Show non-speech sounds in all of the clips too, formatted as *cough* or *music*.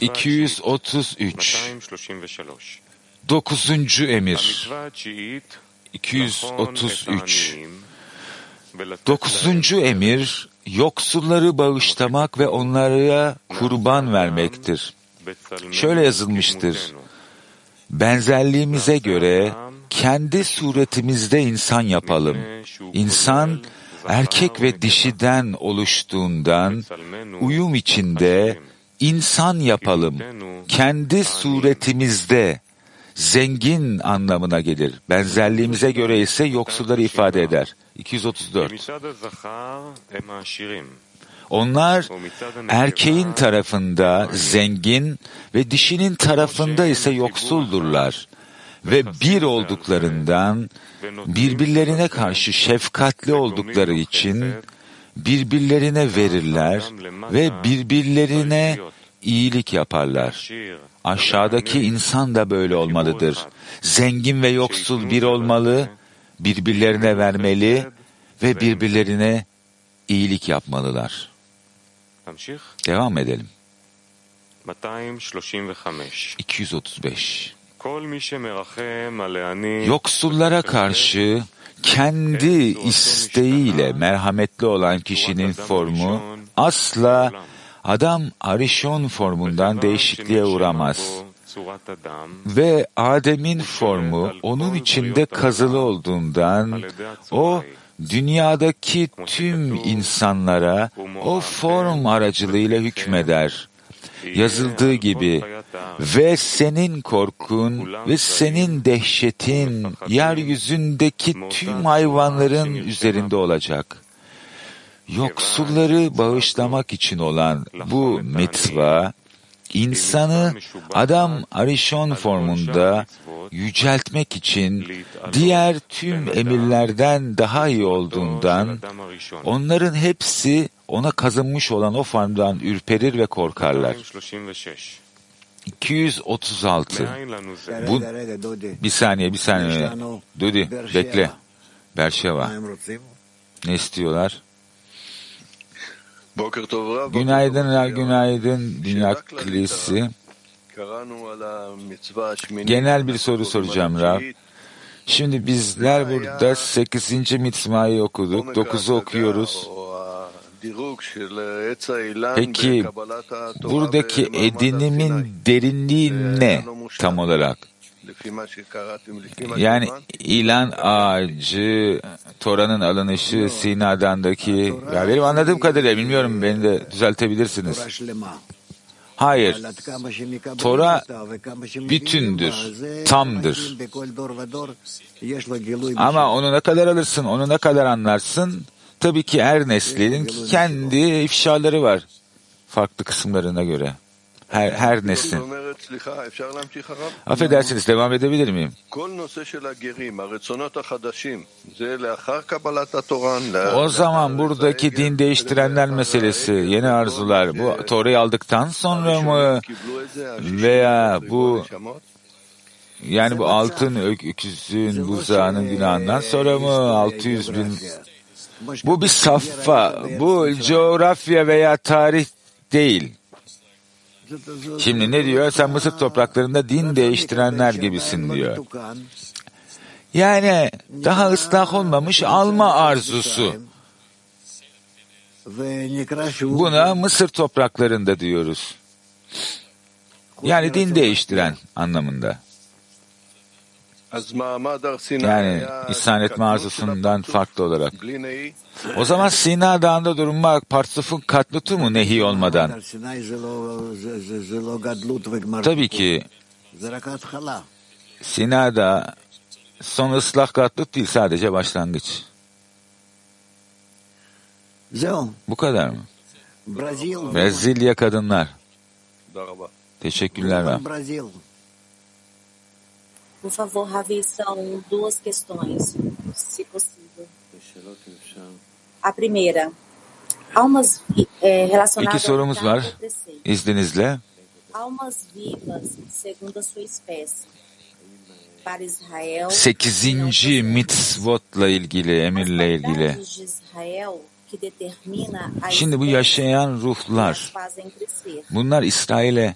233 Dokuzuncu emir. 233 Dokuzuncu emir yoksulları bağışlamak ve onlara kurban vermektir. Şöyle yazılmıştır. Benzerliğimize göre kendi suretimizde insan yapalım. İnsan erkek ve dişiden oluştuğundan uyum içinde insan yapalım. Kendi suretimizde zengin anlamına gelir. Benzerliğimize göre ise yoksulları ifade eder. 234. Onlar erkeğin tarafında zengin ve dişinin tarafında ise yoksuldurlar ve bir olduklarından birbirlerine karşı şefkatli oldukları için birbirlerine verirler ve birbirlerine iyilik yaparlar. Aşağıdaki insan da böyle olmalıdır. Zengin ve yoksul bir olmalı, birbirlerine vermeli ve birbirlerine iyilik yapmalılar. Devam edelim. 235 Yoksullara karşı kendi isteğiyle merhametli olan kişinin formu asla adam arishon formundan değişikliğe uğramaz. Ve Adem'in formu onun içinde kazılı olduğundan o dünyadaki tüm insanlara o form aracılığıyla hükmeder. Yazıldığı gibi ve senin korkun ve senin dehşetin yeryüzündeki tüm hayvanların üzerinde olacak. Yoksulları bağışlamak için olan bu mitva, insanı adam arishon formunda yüceltmek için diğer tüm emirlerden daha iyi olduğundan onların hepsi ona kazınmış olan o formdan ürperir ve korkarlar. 236 Bu, bir saniye bir saniye. Dudi bekle. Berşeva. Ne istiyorlar? Günaydın, günaydın Dünya Kilisi. Genel bir soru soracağım Rab. Şimdi bizler burada 8. mitzvayı okuduk, 9'u okuyoruz. Peki buradaki edinimin derinliği ne tam olarak? Yani ilan ağacı, Tora'nın alınışı, Sina'dandaki, ya benim anladığım kadarıyla bilmiyorum beni de düzeltebilirsiniz. Hayır. Tora bütündür, tamdır. Ama onu ne kadar alırsın, onu ne kadar anlarsın? Tabii ki her neslinin kendi ifşaları var. Farklı kısımlarına göre. Her, her neslin. Affedersiniz devam edebilir miyim? O zaman buradaki din değiştirenler meselesi, yeni arzular, bu Tora'yı aldıktan sonra mı veya bu yani bu altın öküzün buzağının günahından sonra mı 600 bin bu bir saffa, bu coğrafya veya tarih değil. Şimdi ne diyor? Sen Mısır topraklarında din değiştirenler gibisin diyor. Yani daha ıslah olmamış alma arzusu. Buna Mısır topraklarında diyoruz. Yani din değiştiren anlamında. Yani ihsan etme arzusundan farklı olarak. O zaman Sina Dağı'nda durmak partsufun katlutu mu nehi olmadan? Tabii ki Sina Dağı son ıslah katlut değil sadece başlangıç. Bu kadar mı? Brezilya kadınlar. Teşekkürler. Ben. Por favor, Ravi, são duas questões, se possível. A primeira, almas é, relacionadas İki sorumuz var izninizle. Almas vivas segundo a sua espécie. Para Israel, Sekizinci mitzvotla ilgili, emirle ilgili. Şimdi bu yaşayan ruhlar, bunlar İsrail'e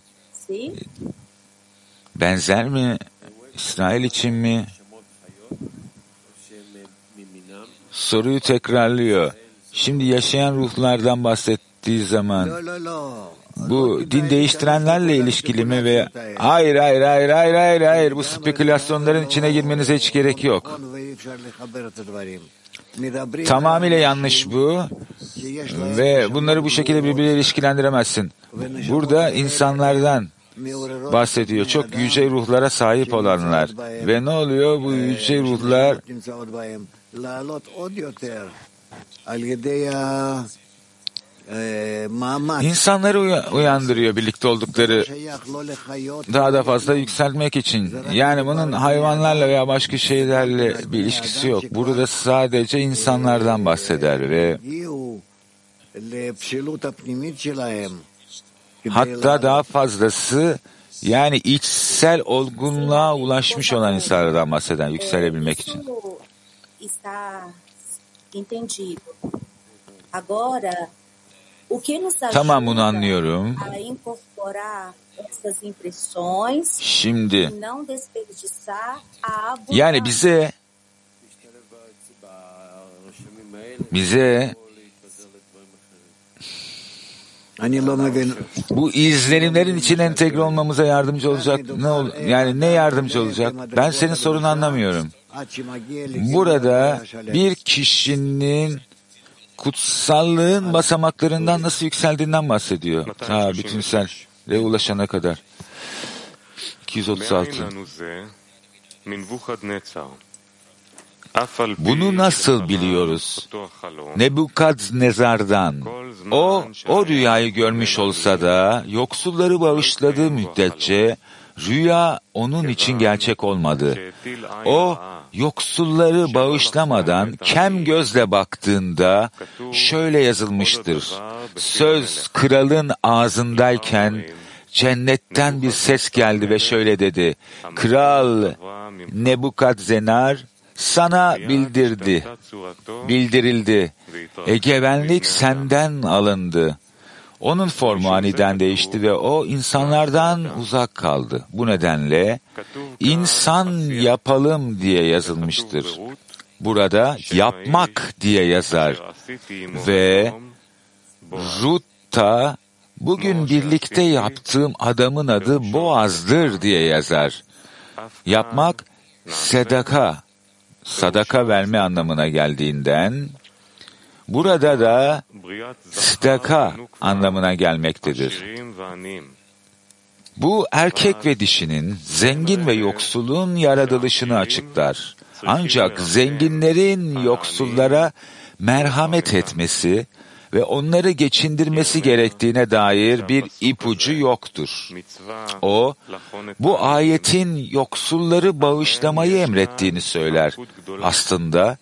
benzer mi? İsrail için mi? Soruyu tekrarlıyor. Şimdi yaşayan ruhlardan bahsettiği zaman bu din değiştirenlerle ilişkili mi ve hayır hayır hayır hayır hayır hayır bu spekülasyonların içine girmenize hiç gerek yok. Tamamıyla yanlış bu ve bunları bu şekilde birbiriyle ilişkilendiremezsin. Burada insanlardan bahsediyor. Çok yüce ruhlara sahip olanlar. Ve ne oluyor? Bu yüce ruhlar insanları uya- uyandırıyor birlikte oldukları daha da fazla yükselmek için. Yani bunun hayvanlarla veya başka şeylerle bir ilişkisi yok. Burada sadece insanlardan bahseder ve hatta daha fazlası yani içsel olgunluğa ulaşmış olan insanlardan bahseden yükselebilmek için. Isso está entendido. Agora, o que nos Tamam bunu anlıyorum. Şimdi e yani bize bize bu izlenimlerin içine entegre olmamıza yardımcı olacak ne ol yani ne yardımcı olacak? Ben senin sorunu anlamıyorum. Burada bir kişinin kutsallığın basamaklarından nasıl yükseldiğinden bahsediyor. Ta bütünsel ve ulaşana kadar. 236. Bunu nasıl biliyoruz? Nebukadnezar'dan. O, o rüyayı görmüş olsa da yoksulları bağışladığı müddetçe rüya onun için gerçek olmadı. O yoksulları bağışlamadan kem gözle baktığında şöyle yazılmıştır. Söz kralın ağzındayken cennetten bir ses geldi ve şöyle dedi. Kral Nebukadzenar sana bildirdi, bildirildi. Egemenlik senden alındı. Onun formu aniden değişti ve o insanlardan uzak kaldı. Bu nedenle insan yapalım diye yazılmıştır. Burada yapmak diye yazar ve Rutta bugün birlikte yaptığım adamın adı Boaz'dır diye yazar. Yapmak sedaka, sadaka verme anlamına geldiğinden burada da staka anlamına gelmektedir. Bu erkek ve dişinin, zengin ve yoksulun yaratılışını açıklar. Ancak zenginlerin yoksullara merhamet etmesi ve onları geçindirmesi gerektiğine dair bir ipucu yoktur. O, bu ayetin yoksulları bağışlamayı emrettiğini söyler. Aslında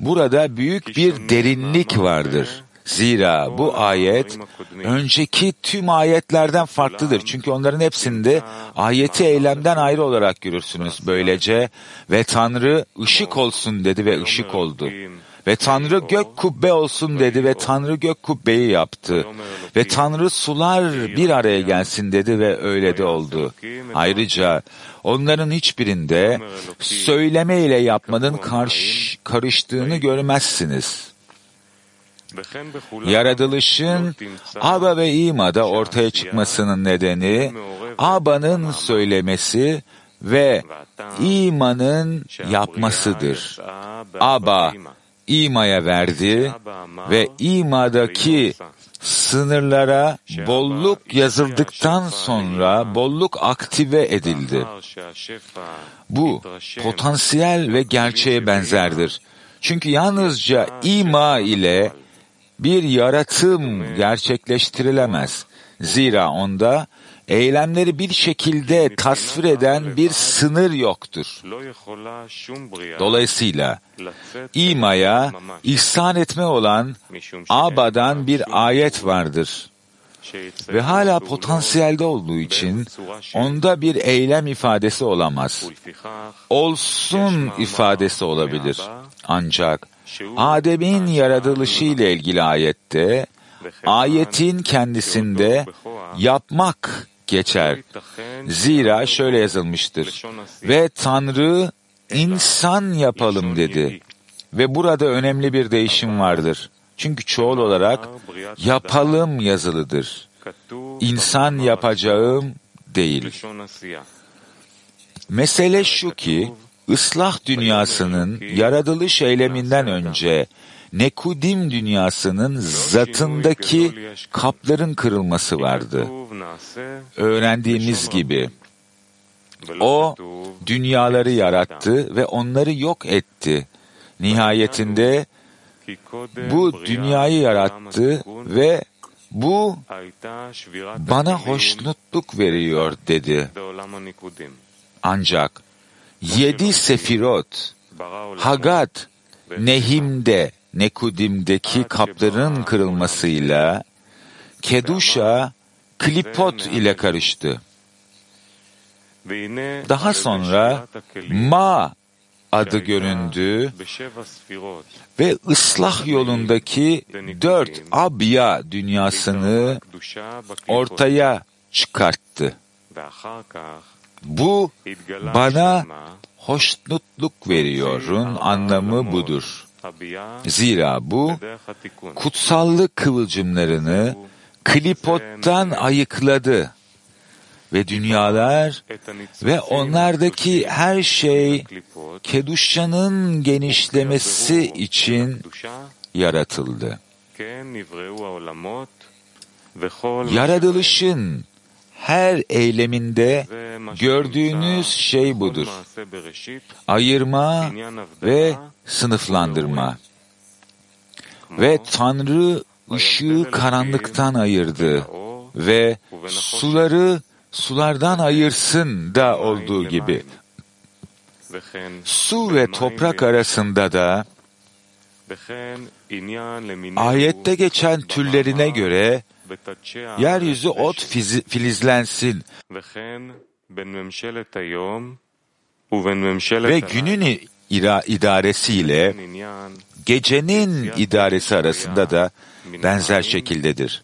burada büyük bir derinlik vardır. Zira bu ayet önceki tüm ayetlerden farklıdır. Çünkü onların hepsinde ayeti eylemden ayrı olarak görürsünüz. Böylece ve Tanrı ışık olsun dedi ve ışık oldu. Ve Tanrı gök kubbe olsun dedi ve Tanrı gök kubbeyi yaptı. Ve Tanrı sular bir araya gelsin dedi ve öyle de oldu. Ayrıca onların hiçbirinde söyleme ile yapmanın karş, karıştığını görmezsiniz. Yaratılışın Aba ve İma'da ortaya çıkmasının nedeni Aba'nın söylemesi ve İma'nın yapmasıdır. Aba İma'ya verdi ve İma'daki sınırlara bolluk yazıldıktan sonra bolluk aktive edildi. Bu potansiyel ve gerçeğe benzerdir. Çünkü yalnızca ima ile bir yaratım gerçekleştirilemez. Zira onda eylemleri bir şekilde tasvir eden bir sınır yoktur. Dolayısıyla imaya ihsan etme olan Aba'dan bir ayet vardır. Ve hala potansiyelde olduğu için onda bir eylem ifadesi olamaz. Olsun ifadesi olabilir. Ancak Adem'in yaratılışı ile ilgili ayette ayetin kendisinde yapmak geçer. Zira şöyle yazılmıştır. Ve Tanrı insan yapalım dedi. Ve burada önemli bir değişim vardır. Çünkü çoğul olarak yapalım yazılıdır. İnsan yapacağım değil. Mesele şu ki, ıslah dünyasının yaratılış eyleminden önce Nekudim dünyasının zatındaki kapların kırılması vardı. Öğrendiğimiz gibi o dünyaları yarattı ve onları yok etti. Nihayetinde bu dünyayı yarattı ve bu bana hoşnutluk veriyor dedi. Ancak yedi sefirot, Hagat, Nehim'de, Nekudim'deki kapların kırılmasıyla Keduşa, Klipot ile karıştı. Daha sonra Ma adı göründü ve ıslah yolundaki dört abya dünyasını ortaya çıkarttı. Bu bana hoşnutluk veriyorun anlamı budur. Zira bu kutsallık kıvılcımlarını klipottan ayıkladı ve dünyalar ve onlardaki her şey Keduşa'nın genişlemesi için yaratıldı. Yaratılışın her eyleminde gördüğünüz şey budur. Ayırma ve sınıflandırma. Ve Tanrı ışığı karanlıktan ayırdı ve suları sulardan ayırsın da olduğu gibi. Su ve toprak arasında da ayette geçen türlerine göre yeryüzü ot filizlensin ve günün ira idaresiyle gecenin idaresi arasında da benzer şekildedir.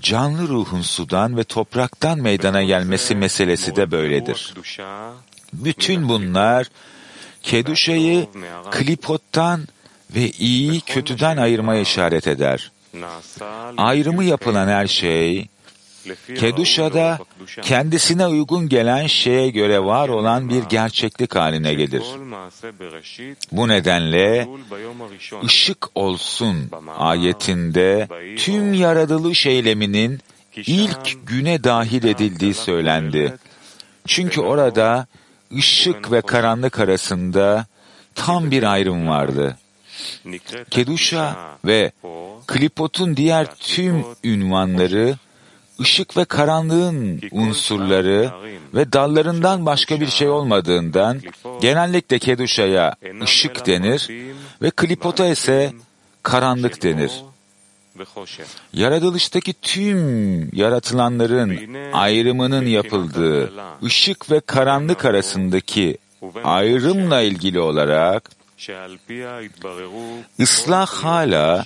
Canlı ruhun sudan ve topraktan meydana gelmesi meselesi de böyledir. Bütün bunlar Keduşa'yı klipottan ve iyi kötüden ayırmaya işaret eder. Ayrımı yapılan her şey, Keduşa'da kendisine uygun gelen şeye göre var olan bir gerçeklik haline gelir. Bu nedenle ışık olsun ayetinde tüm yaratılış eyleminin ilk güne dahil edildiği söylendi. Çünkü orada ışık ve karanlık arasında tam bir ayrım vardı. Keduşa ve Klipot'un diğer tüm ünvanları ışık ve karanlığın unsurları ve dallarından başka bir şey olmadığından genellikle Keduşa'ya ışık denir ve Klipot'a ise karanlık denir. Yaratılıştaki tüm yaratılanların ayrımının yapıldığı ışık ve karanlık arasındaki ayrımla ilgili olarak ıslah hala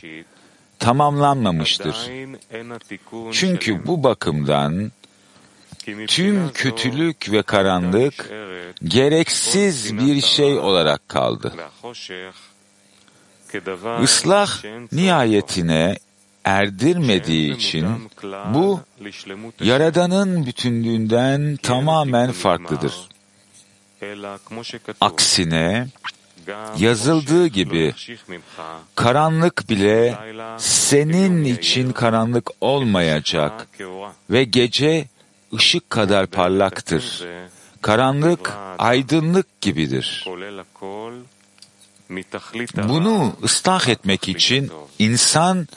tamamlanmamıştır. Çünkü bu bakımdan tüm kötülük ve karanlık gereksiz bir şey olarak kaldı. Islah nihayetine erdirmediği için bu Yaradan'ın bütünlüğünden tamamen farklıdır. Aksine yazıldığı gibi karanlık bile senin için karanlık olmayacak ve gece ışık kadar parlaktır. Karanlık aydınlık gibidir. Bunu ıslah etmek için insan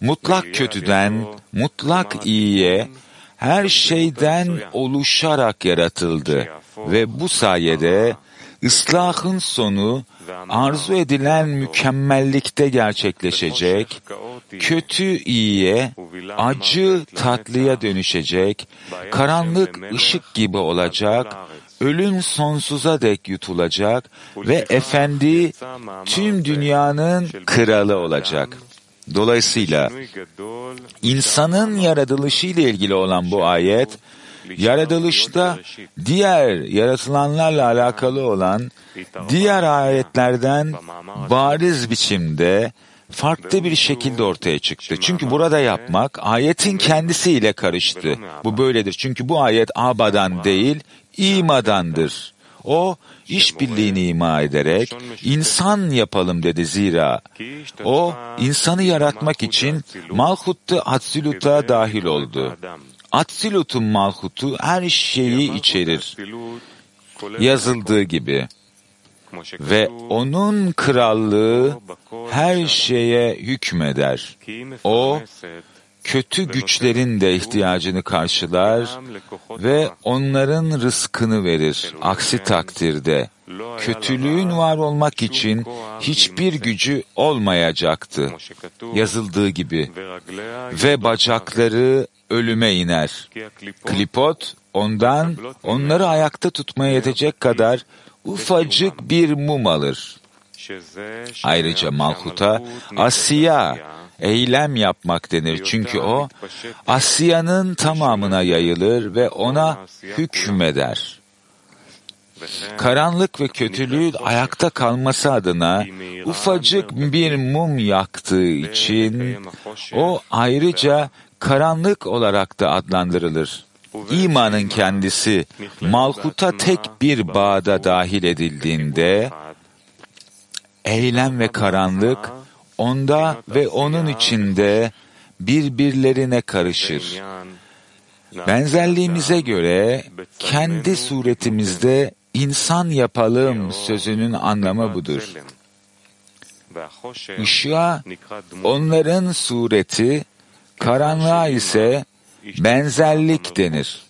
mutlak kötüden mutlak iyiye her şeyden oluşarak yaratıldı ve bu sayede ıslahın sonu arzu edilen mükemmellikte gerçekleşecek, kötü iyiye, acı tatlıya dönüşecek, karanlık ışık gibi olacak, ölüm sonsuza dek yutulacak ve efendi tüm dünyanın kralı olacak. Dolayısıyla insanın yaratılışı ile ilgili olan bu ayet, yaratılışta diğer yaratılanlarla alakalı olan diğer ayetlerden bariz biçimde farklı bir şekilde ortaya çıktı. Çünkü burada yapmak ayetin kendisiyle karıştı. Bu böyledir. Çünkü bu ayet abadan değil, imadandır. O işbirliğini ima ederek insan yapalım dedi zira. O insanı yaratmak için Malhut'ta Atsilut'a dahil oldu. Atsilut'un Malhut'u her şeyi içerir. Yazıldığı gibi. Ve onun krallığı her şeye hükmeder. O kötü güçlerin de ihtiyacını karşılar ve onların rızkını verir. Aksi takdirde kötülüğün var olmak için hiçbir gücü olmayacaktı. Yazıldığı gibi. Ve bacakları ölüme iner. Klipot ondan onları ayakta tutmaya yetecek kadar ufacık bir mum alır. Ayrıca Malhut'a Asya eylem yapmak denir. Çünkü o Asya'nın tamamına yayılır ve ona hükmeder. Karanlık ve kötülüğün ayakta kalması adına ufacık bir mum yaktığı için o ayrıca karanlık olarak da adlandırılır. İmanın kendisi Malhut'a tek bir bağda dahil edildiğinde eylem ve karanlık onda ve onun içinde birbirlerine karışır. Benzerliğimize göre kendi suretimizde insan yapalım sözünün anlamı budur. Işığa onların sureti, karanlığa ise benzerlik denir.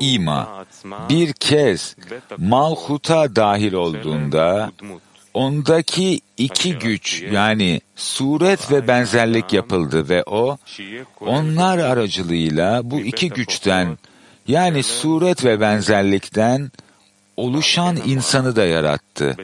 İma bir kez malhuta dahil olduğunda ondaki iki güç yani suret ve benzerlik yapıldı ve o onlar aracılığıyla bu iki güçten yani suret ve benzerlikten oluşan insanı da yarattı.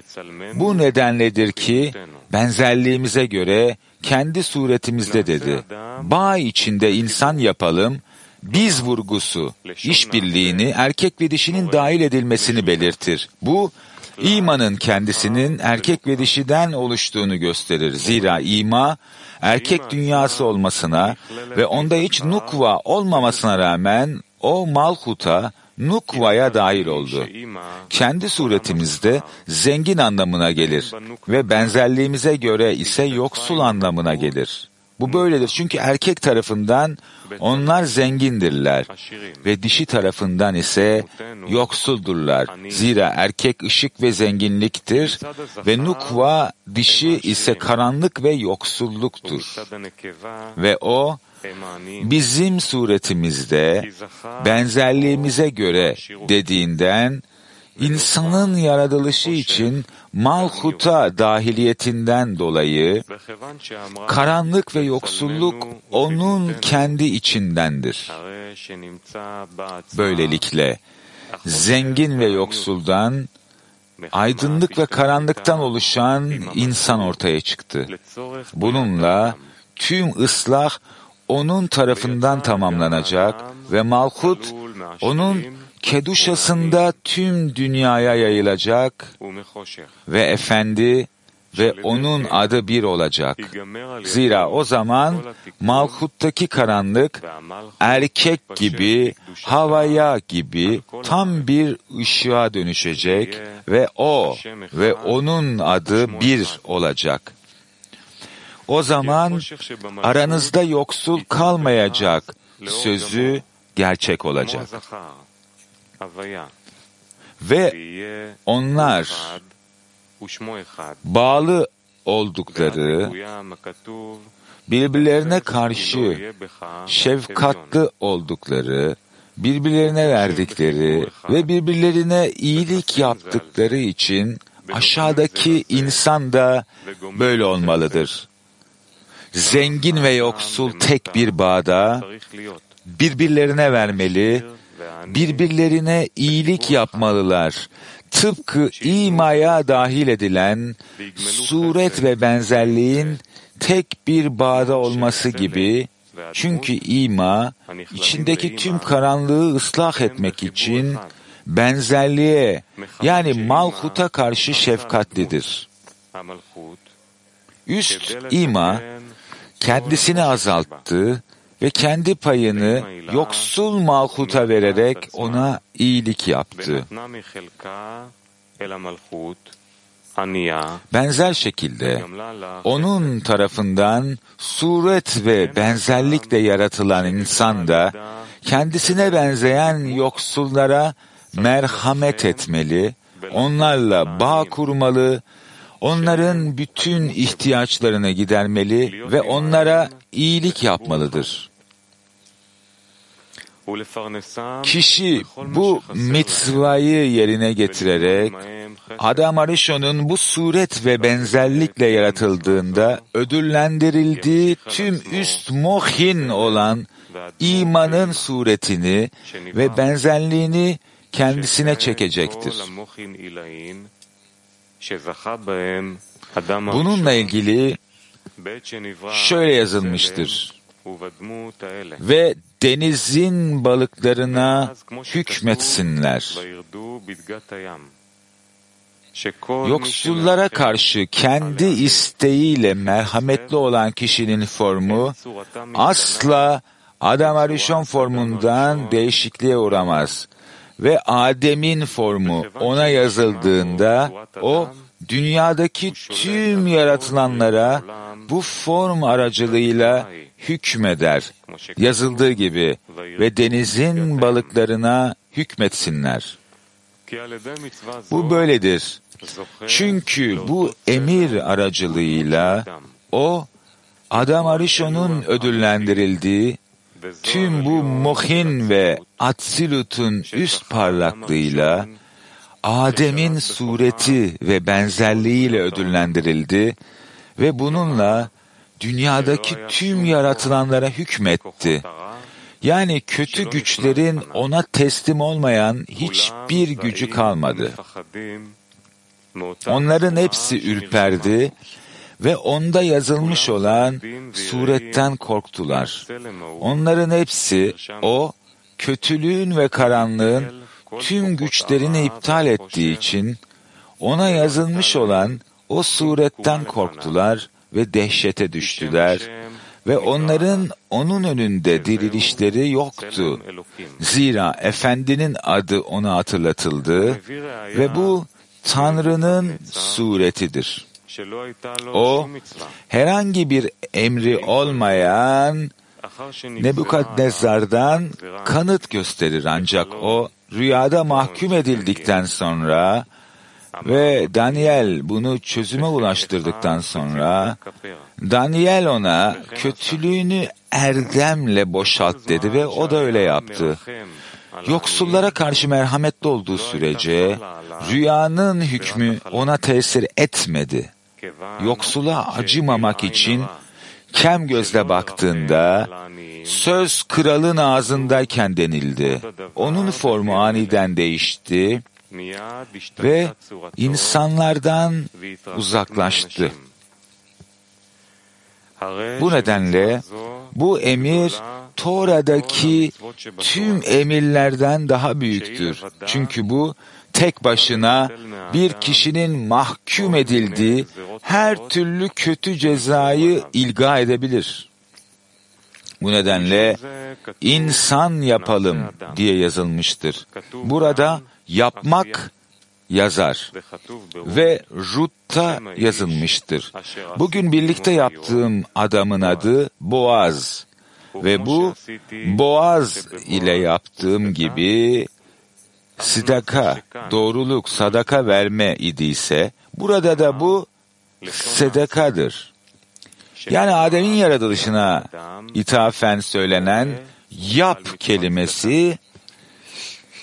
Bu nedenledir ki benzerliğimize göre kendi suretimizde dedi. Bağ içinde insan yapalım, biz vurgusu, işbirliğini erkek ve dişinin dahil edilmesini belirtir. Bu, imanın kendisinin erkek ve dişiden oluştuğunu gösterir. Zira ima, erkek dünyası olmasına ve onda hiç nukva olmamasına rağmen o malhuta, Nukva'ya dahil oldu. Kendi suretimizde zengin anlamına gelir ve benzerliğimize göre ise yoksul anlamına gelir. Bu böyledir çünkü erkek tarafından onlar zengindirler ve dişi tarafından ise yoksuldurlar. Zira erkek ışık ve zenginliktir ve nukva dişi ise karanlık ve yoksulluktur. Ve o bizim suretimizde benzerliğimize göre dediğinden insanın yaratılışı için malhuta dahiliyetinden dolayı karanlık ve yoksulluk onun kendi içindendir. Böylelikle zengin ve yoksuldan aydınlık ve karanlıktan oluşan insan ortaya çıktı. Bununla tüm ıslah onun tarafından tamamlanacak ve malhut onun keduşasında tüm dünyaya yayılacak ve efendi ve onun adı bir olacak. Zira o zaman Malhut'taki karanlık erkek gibi, havaya gibi tam bir ışığa dönüşecek ve o ve onun adı bir olacak. O zaman aranızda yoksul kalmayacak sözü gerçek olacak. Ve onlar bağlı oldukları, birbirlerine karşı şefkatli oldukları, birbirlerine verdikleri ve birbirlerine iyilik yaptıkları için aşağıdaki insan da böyle olmalıdır. Zengin ve yoksul tek bir bağda birbirlerine vermeli, birbirlerine iyilik yapmalılar. Tıpkı imaya dahil edilen suret ve benzerliğin tek bir bağda olması gibi çünkü ima içindeki tüm karanlığı ıslah etmek için benzerliğe yani malhuta karşı şefkatlidir. Üst ima kendisini azalttı ve kendi payını yoksul malhuta vererek ona iyilik yaptı. Benzer şekilde onun tarafından suret ve benzerlikle yaratılan insan da kendisine benzeyen yoksullara merhamet etmeli, onlarla bağ kurmalı, onların bütün ihtiyaçlarını gidermeli ve onlara iyilik yapmalıdır. Kişi bu mitzvayı yerine getirerek Adam Arishon'un bu suret ve benzerlikle yaratıldığında ödüllendirildiği tüm üst mohin olan imanın suretini ve benzerliğini kendisine çekecektir. Bununla ilgili şöyle yazılmıştır. Ve denizin balıklarına hükmetsinler. Yoksullara karşı kendi isteğiyle merhametli olan kişinin formu asla Adam Arishon formundan değişikliğe uğramaz. Ve Adem'in formu ona yazıldığında o dünyadaki tüm yaratılanlara bu form aracılığıyla hükmeder. Yazıldığı gibi ve denizin balıklarına hükmetsinler. Bu böyledir. Çünkü bu emir aracılığıyla o Adam Arishon'un ödüllendirildiği tüm bu mohin ve atsilutun üst parlaklığıyla Adem'in sureti ve benzerliğiyle ödüllendirildi ve bununla dünyadaki tüm yaratılanlara hükmetti. Yani kötü güçlerin ona teslim olmayan hiçbir gücü kalmadı. Onların hepsi ürperdi ve onda yazılmış olan suretten korktular. Onların hepsi o kötülüğün ve karanlığın tüm güçlerini iptal ettiği için ona yazılmış olan o suretten korktular ve dehşete düştüler ve onların onun önünde dirilişleri yoktu. Zira Efendinin adı ona hatırlatıldı ve bu Tanrı'nın suretidir. O herhangi bir emri olmayan Nebukadnezar'dan kanıt gösterir ancak o rüyada mahkum edildikten sonra ve Daniel bunu çözüme ulaştırdıktan sonra Daniel ona kötülüğünü erdemle boşalt dedi ve o da öyle yaptı. Yoksullara karşı merhametli olduğu sürece rüyanın hükmü ona tesir etmedi. Yoksula acımamak için kem gözle baktığında söz kralın ağzındayken denildi. Onun formu aniden değişti ve insanlardan uzaklaştı. Bu nedenle bu emir Tora'daki tüm emirlerden daha büyüktür. Çünkü bu tek başına bir kişinin mahkum edildiği her türlü kötü cezayı ilga edebilir. Bu nedenle insan yapalım diye yazılmıştır. Burada yapmak yazar ve Rut'ta yazılmıştır. Bugün birlikte yaptığım adamın adı Boaz ve bu Boaz ile yaptığım gibi sidaka, doğruluk, sadaka verme idiyse burada da bu sedekadır. Yani Adem'in yaratılışına ithafen söylenen yap kelimesi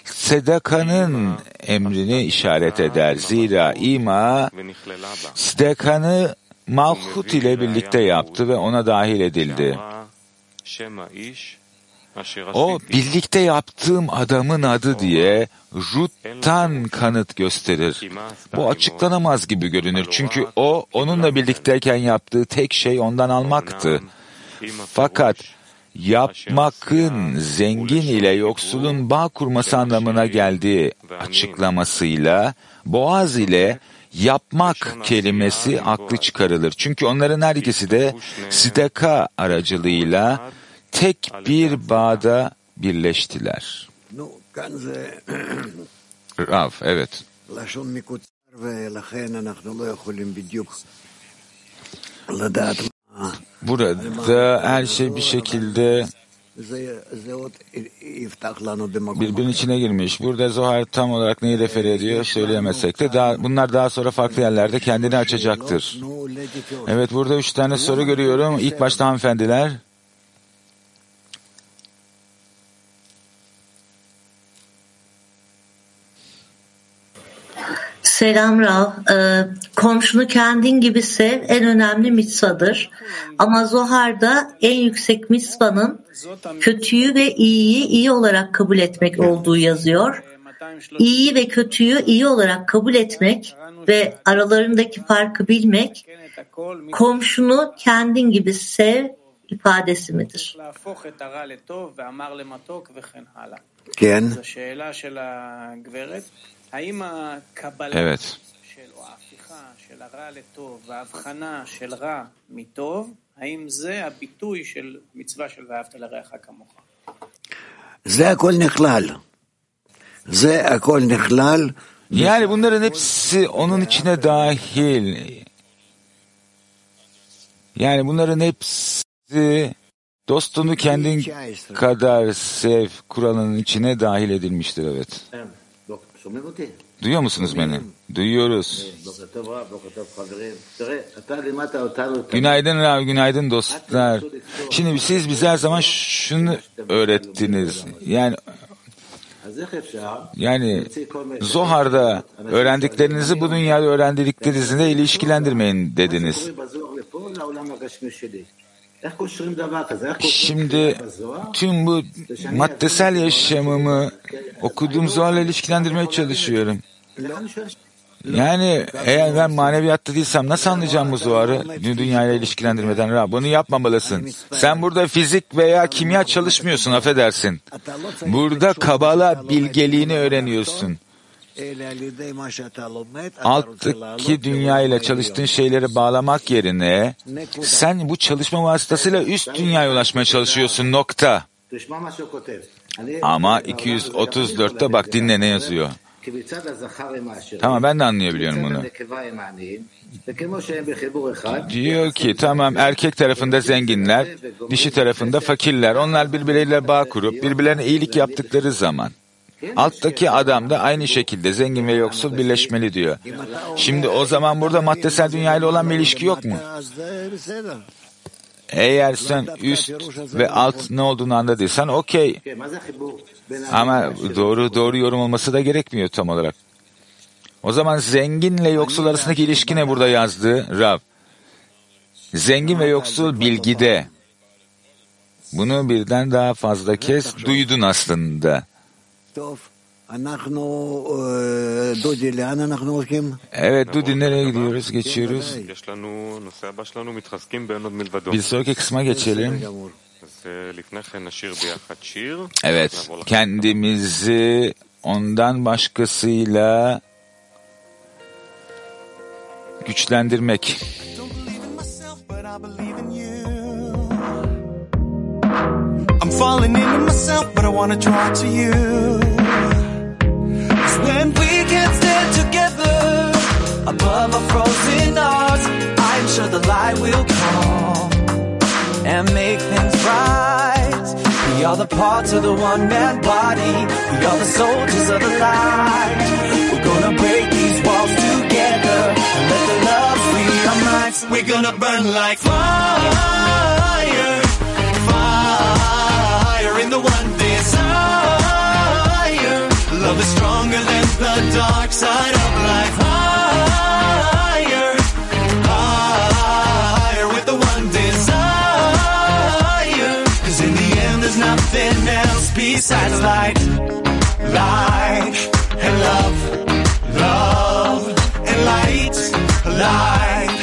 sedakanın emrini işaret eder. Zira ima sedakanı malhut ile birlikte yaptı ve ona dahil edildi. O birlikte yaptığım adamın adı diye Rut'tan kanıt gösterir. Bu açıklanamaz gibi görünür. çünkü o onunla birlikteyken yaptığı tek şey ondan almaktı. Fakat yapmakın zengin ile yoksulun bağ kurması anlamına geldiği açıklamasıyla boğaz ile yapmak kelimesi aklı çıkarılır. Çünkü onların her ikisi de sidaka aracılığıyla tek bir bağda birleştiler. *clears throat* Rav, evet. Burada her şey bir şekilde birbirinin içine girmiş. Burada Zohar tam olarak neyi refer ediyor söyleyemesek de daha, bunlar daha sonra farklı yerlerde kendini açacaktır. Evet burada üç tane soru görüyorum. İlk başta hanımefendiler. Selam Rav. Ee, komşunu kendin gibi sev en önemli mitzvadır. Ama Zohar'da en yüksek mitzvanın kötüyü ve iyiyi iyi olarak kabul etmek olduğu yazıyor. İyiyi ve kötüyü iyi olarak kabul etmek ve aralarındaki farkı bilmek komşunu kendin gibi sev ifadesi midir? Evet. Yani bunların hepsi onun içine dahil. Yani bunların hepsi dostunu kendin kadar sev kuralının içine dahil edilmiştir evet. Duyuyor musunuz beni? Duyuyoruz. Günaydın Rav, günaydın dostlar. Şimdi siz bize her zaman şunu öğrettiniz. Yani yani Zohar'da öğrendiklerinizi bu dünyada öğrendiklerinizle ilişkilendirmeyin dediniz. Şimdi tüm bu maddesel yaşamımı okuduğum Zohar'la ilişkilendirmeye çalışıyorum. Yani eğer ben maneviyatta değilsem nasıl anlayacağım bu Zohar'ı dünyayla ilişkilendirmeden? Rab, bunu yapmamalısın. Sen burada fizik veya kimya çalışmıyorsun, affedersin. Burada Kabala bilgeliğini öğreniyorsun. Alttaki dünya ile çalıştığın şeyleri bağlamak yerine sen bu çalışma vasıtasıyla üst dünyaya ulaşmaya çalışıyorsun nokta. Ama 234'te bak dinle ne yazıyor. Tamam ben de anlayabiliyorum bunu. Diyor ki tamam erkek tarafında zenginler, dişi tarafında fakirler. Onlar birbirleriyle bağ kurup birbirlerine iyilik yaptıkları zaman alttaki adam da aynı şekilde zengin ve yoksul birleşmeli diyor. Şimdi o zaman burada maddesel dünyayla olan bir ilişki yok mu? Eğer sen üst ve alt ne olduğunu anladıysan okey. Ama doğru doğru yorum olması da gerekmiyor tam olarak. O zaman zenginle yoksul arasındaki ilişki ne burada yazdığı Rab? Zengin ve yoksul bilgide. Bunu birden daha fazla kez duydun aslında. Evet Dudi nereye gidiyoruz? Geçiyoruz. Bir sonraki kısma geçelim. Evet, kendimizi ondan başkasıyla güçlendirmek. Falling into myself, but I want to draw to you. Cause when we can stand together above our frozen hearts, I'm sure the light will come and make things right. We are the parts of the one man body. We are the soldiers of the light. We're gonna break these walls together and let the love free our minds. We're gonna burn like fire, in the one desire. Love is stronger than the dark side of life. Higher, higher with the one desire. Cause in the end there's nothing else besides light, light and love, love and light, light.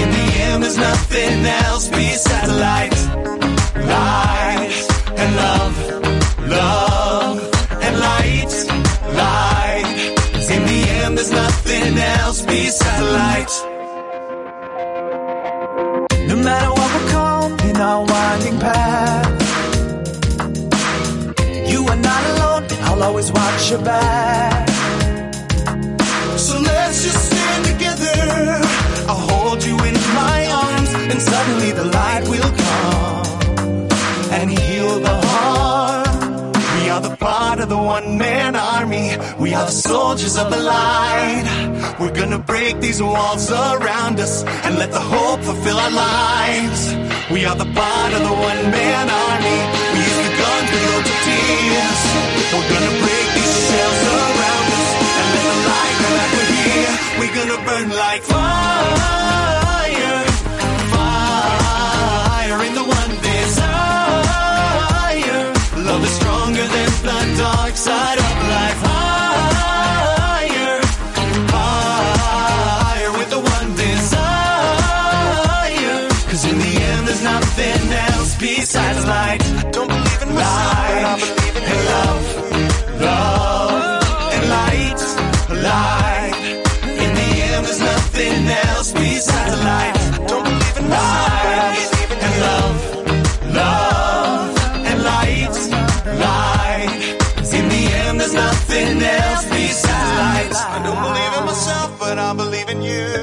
In the end, there's nothing else besides light, light and love, love and light, light. In the end, there's nothing else besides light. No matter what will come in our winding path, you are not alone. I'll always watch your back. So let's just stand together. I'll hold you in my arms, and suddenly the light will come and heal the heart. We are the part of the one man army. We are the soldiers of the light. We're gonna break these walls around us and let the hope fulfill our lives. We are the part of the one man army. We use the guns, we go to tears. We're gonna break these shells around us and let the light come back we're here. We're gonna burn like fire, dark side of life. Higher, higher with the one desire. Cause in the end, there's nothing else besides light. you.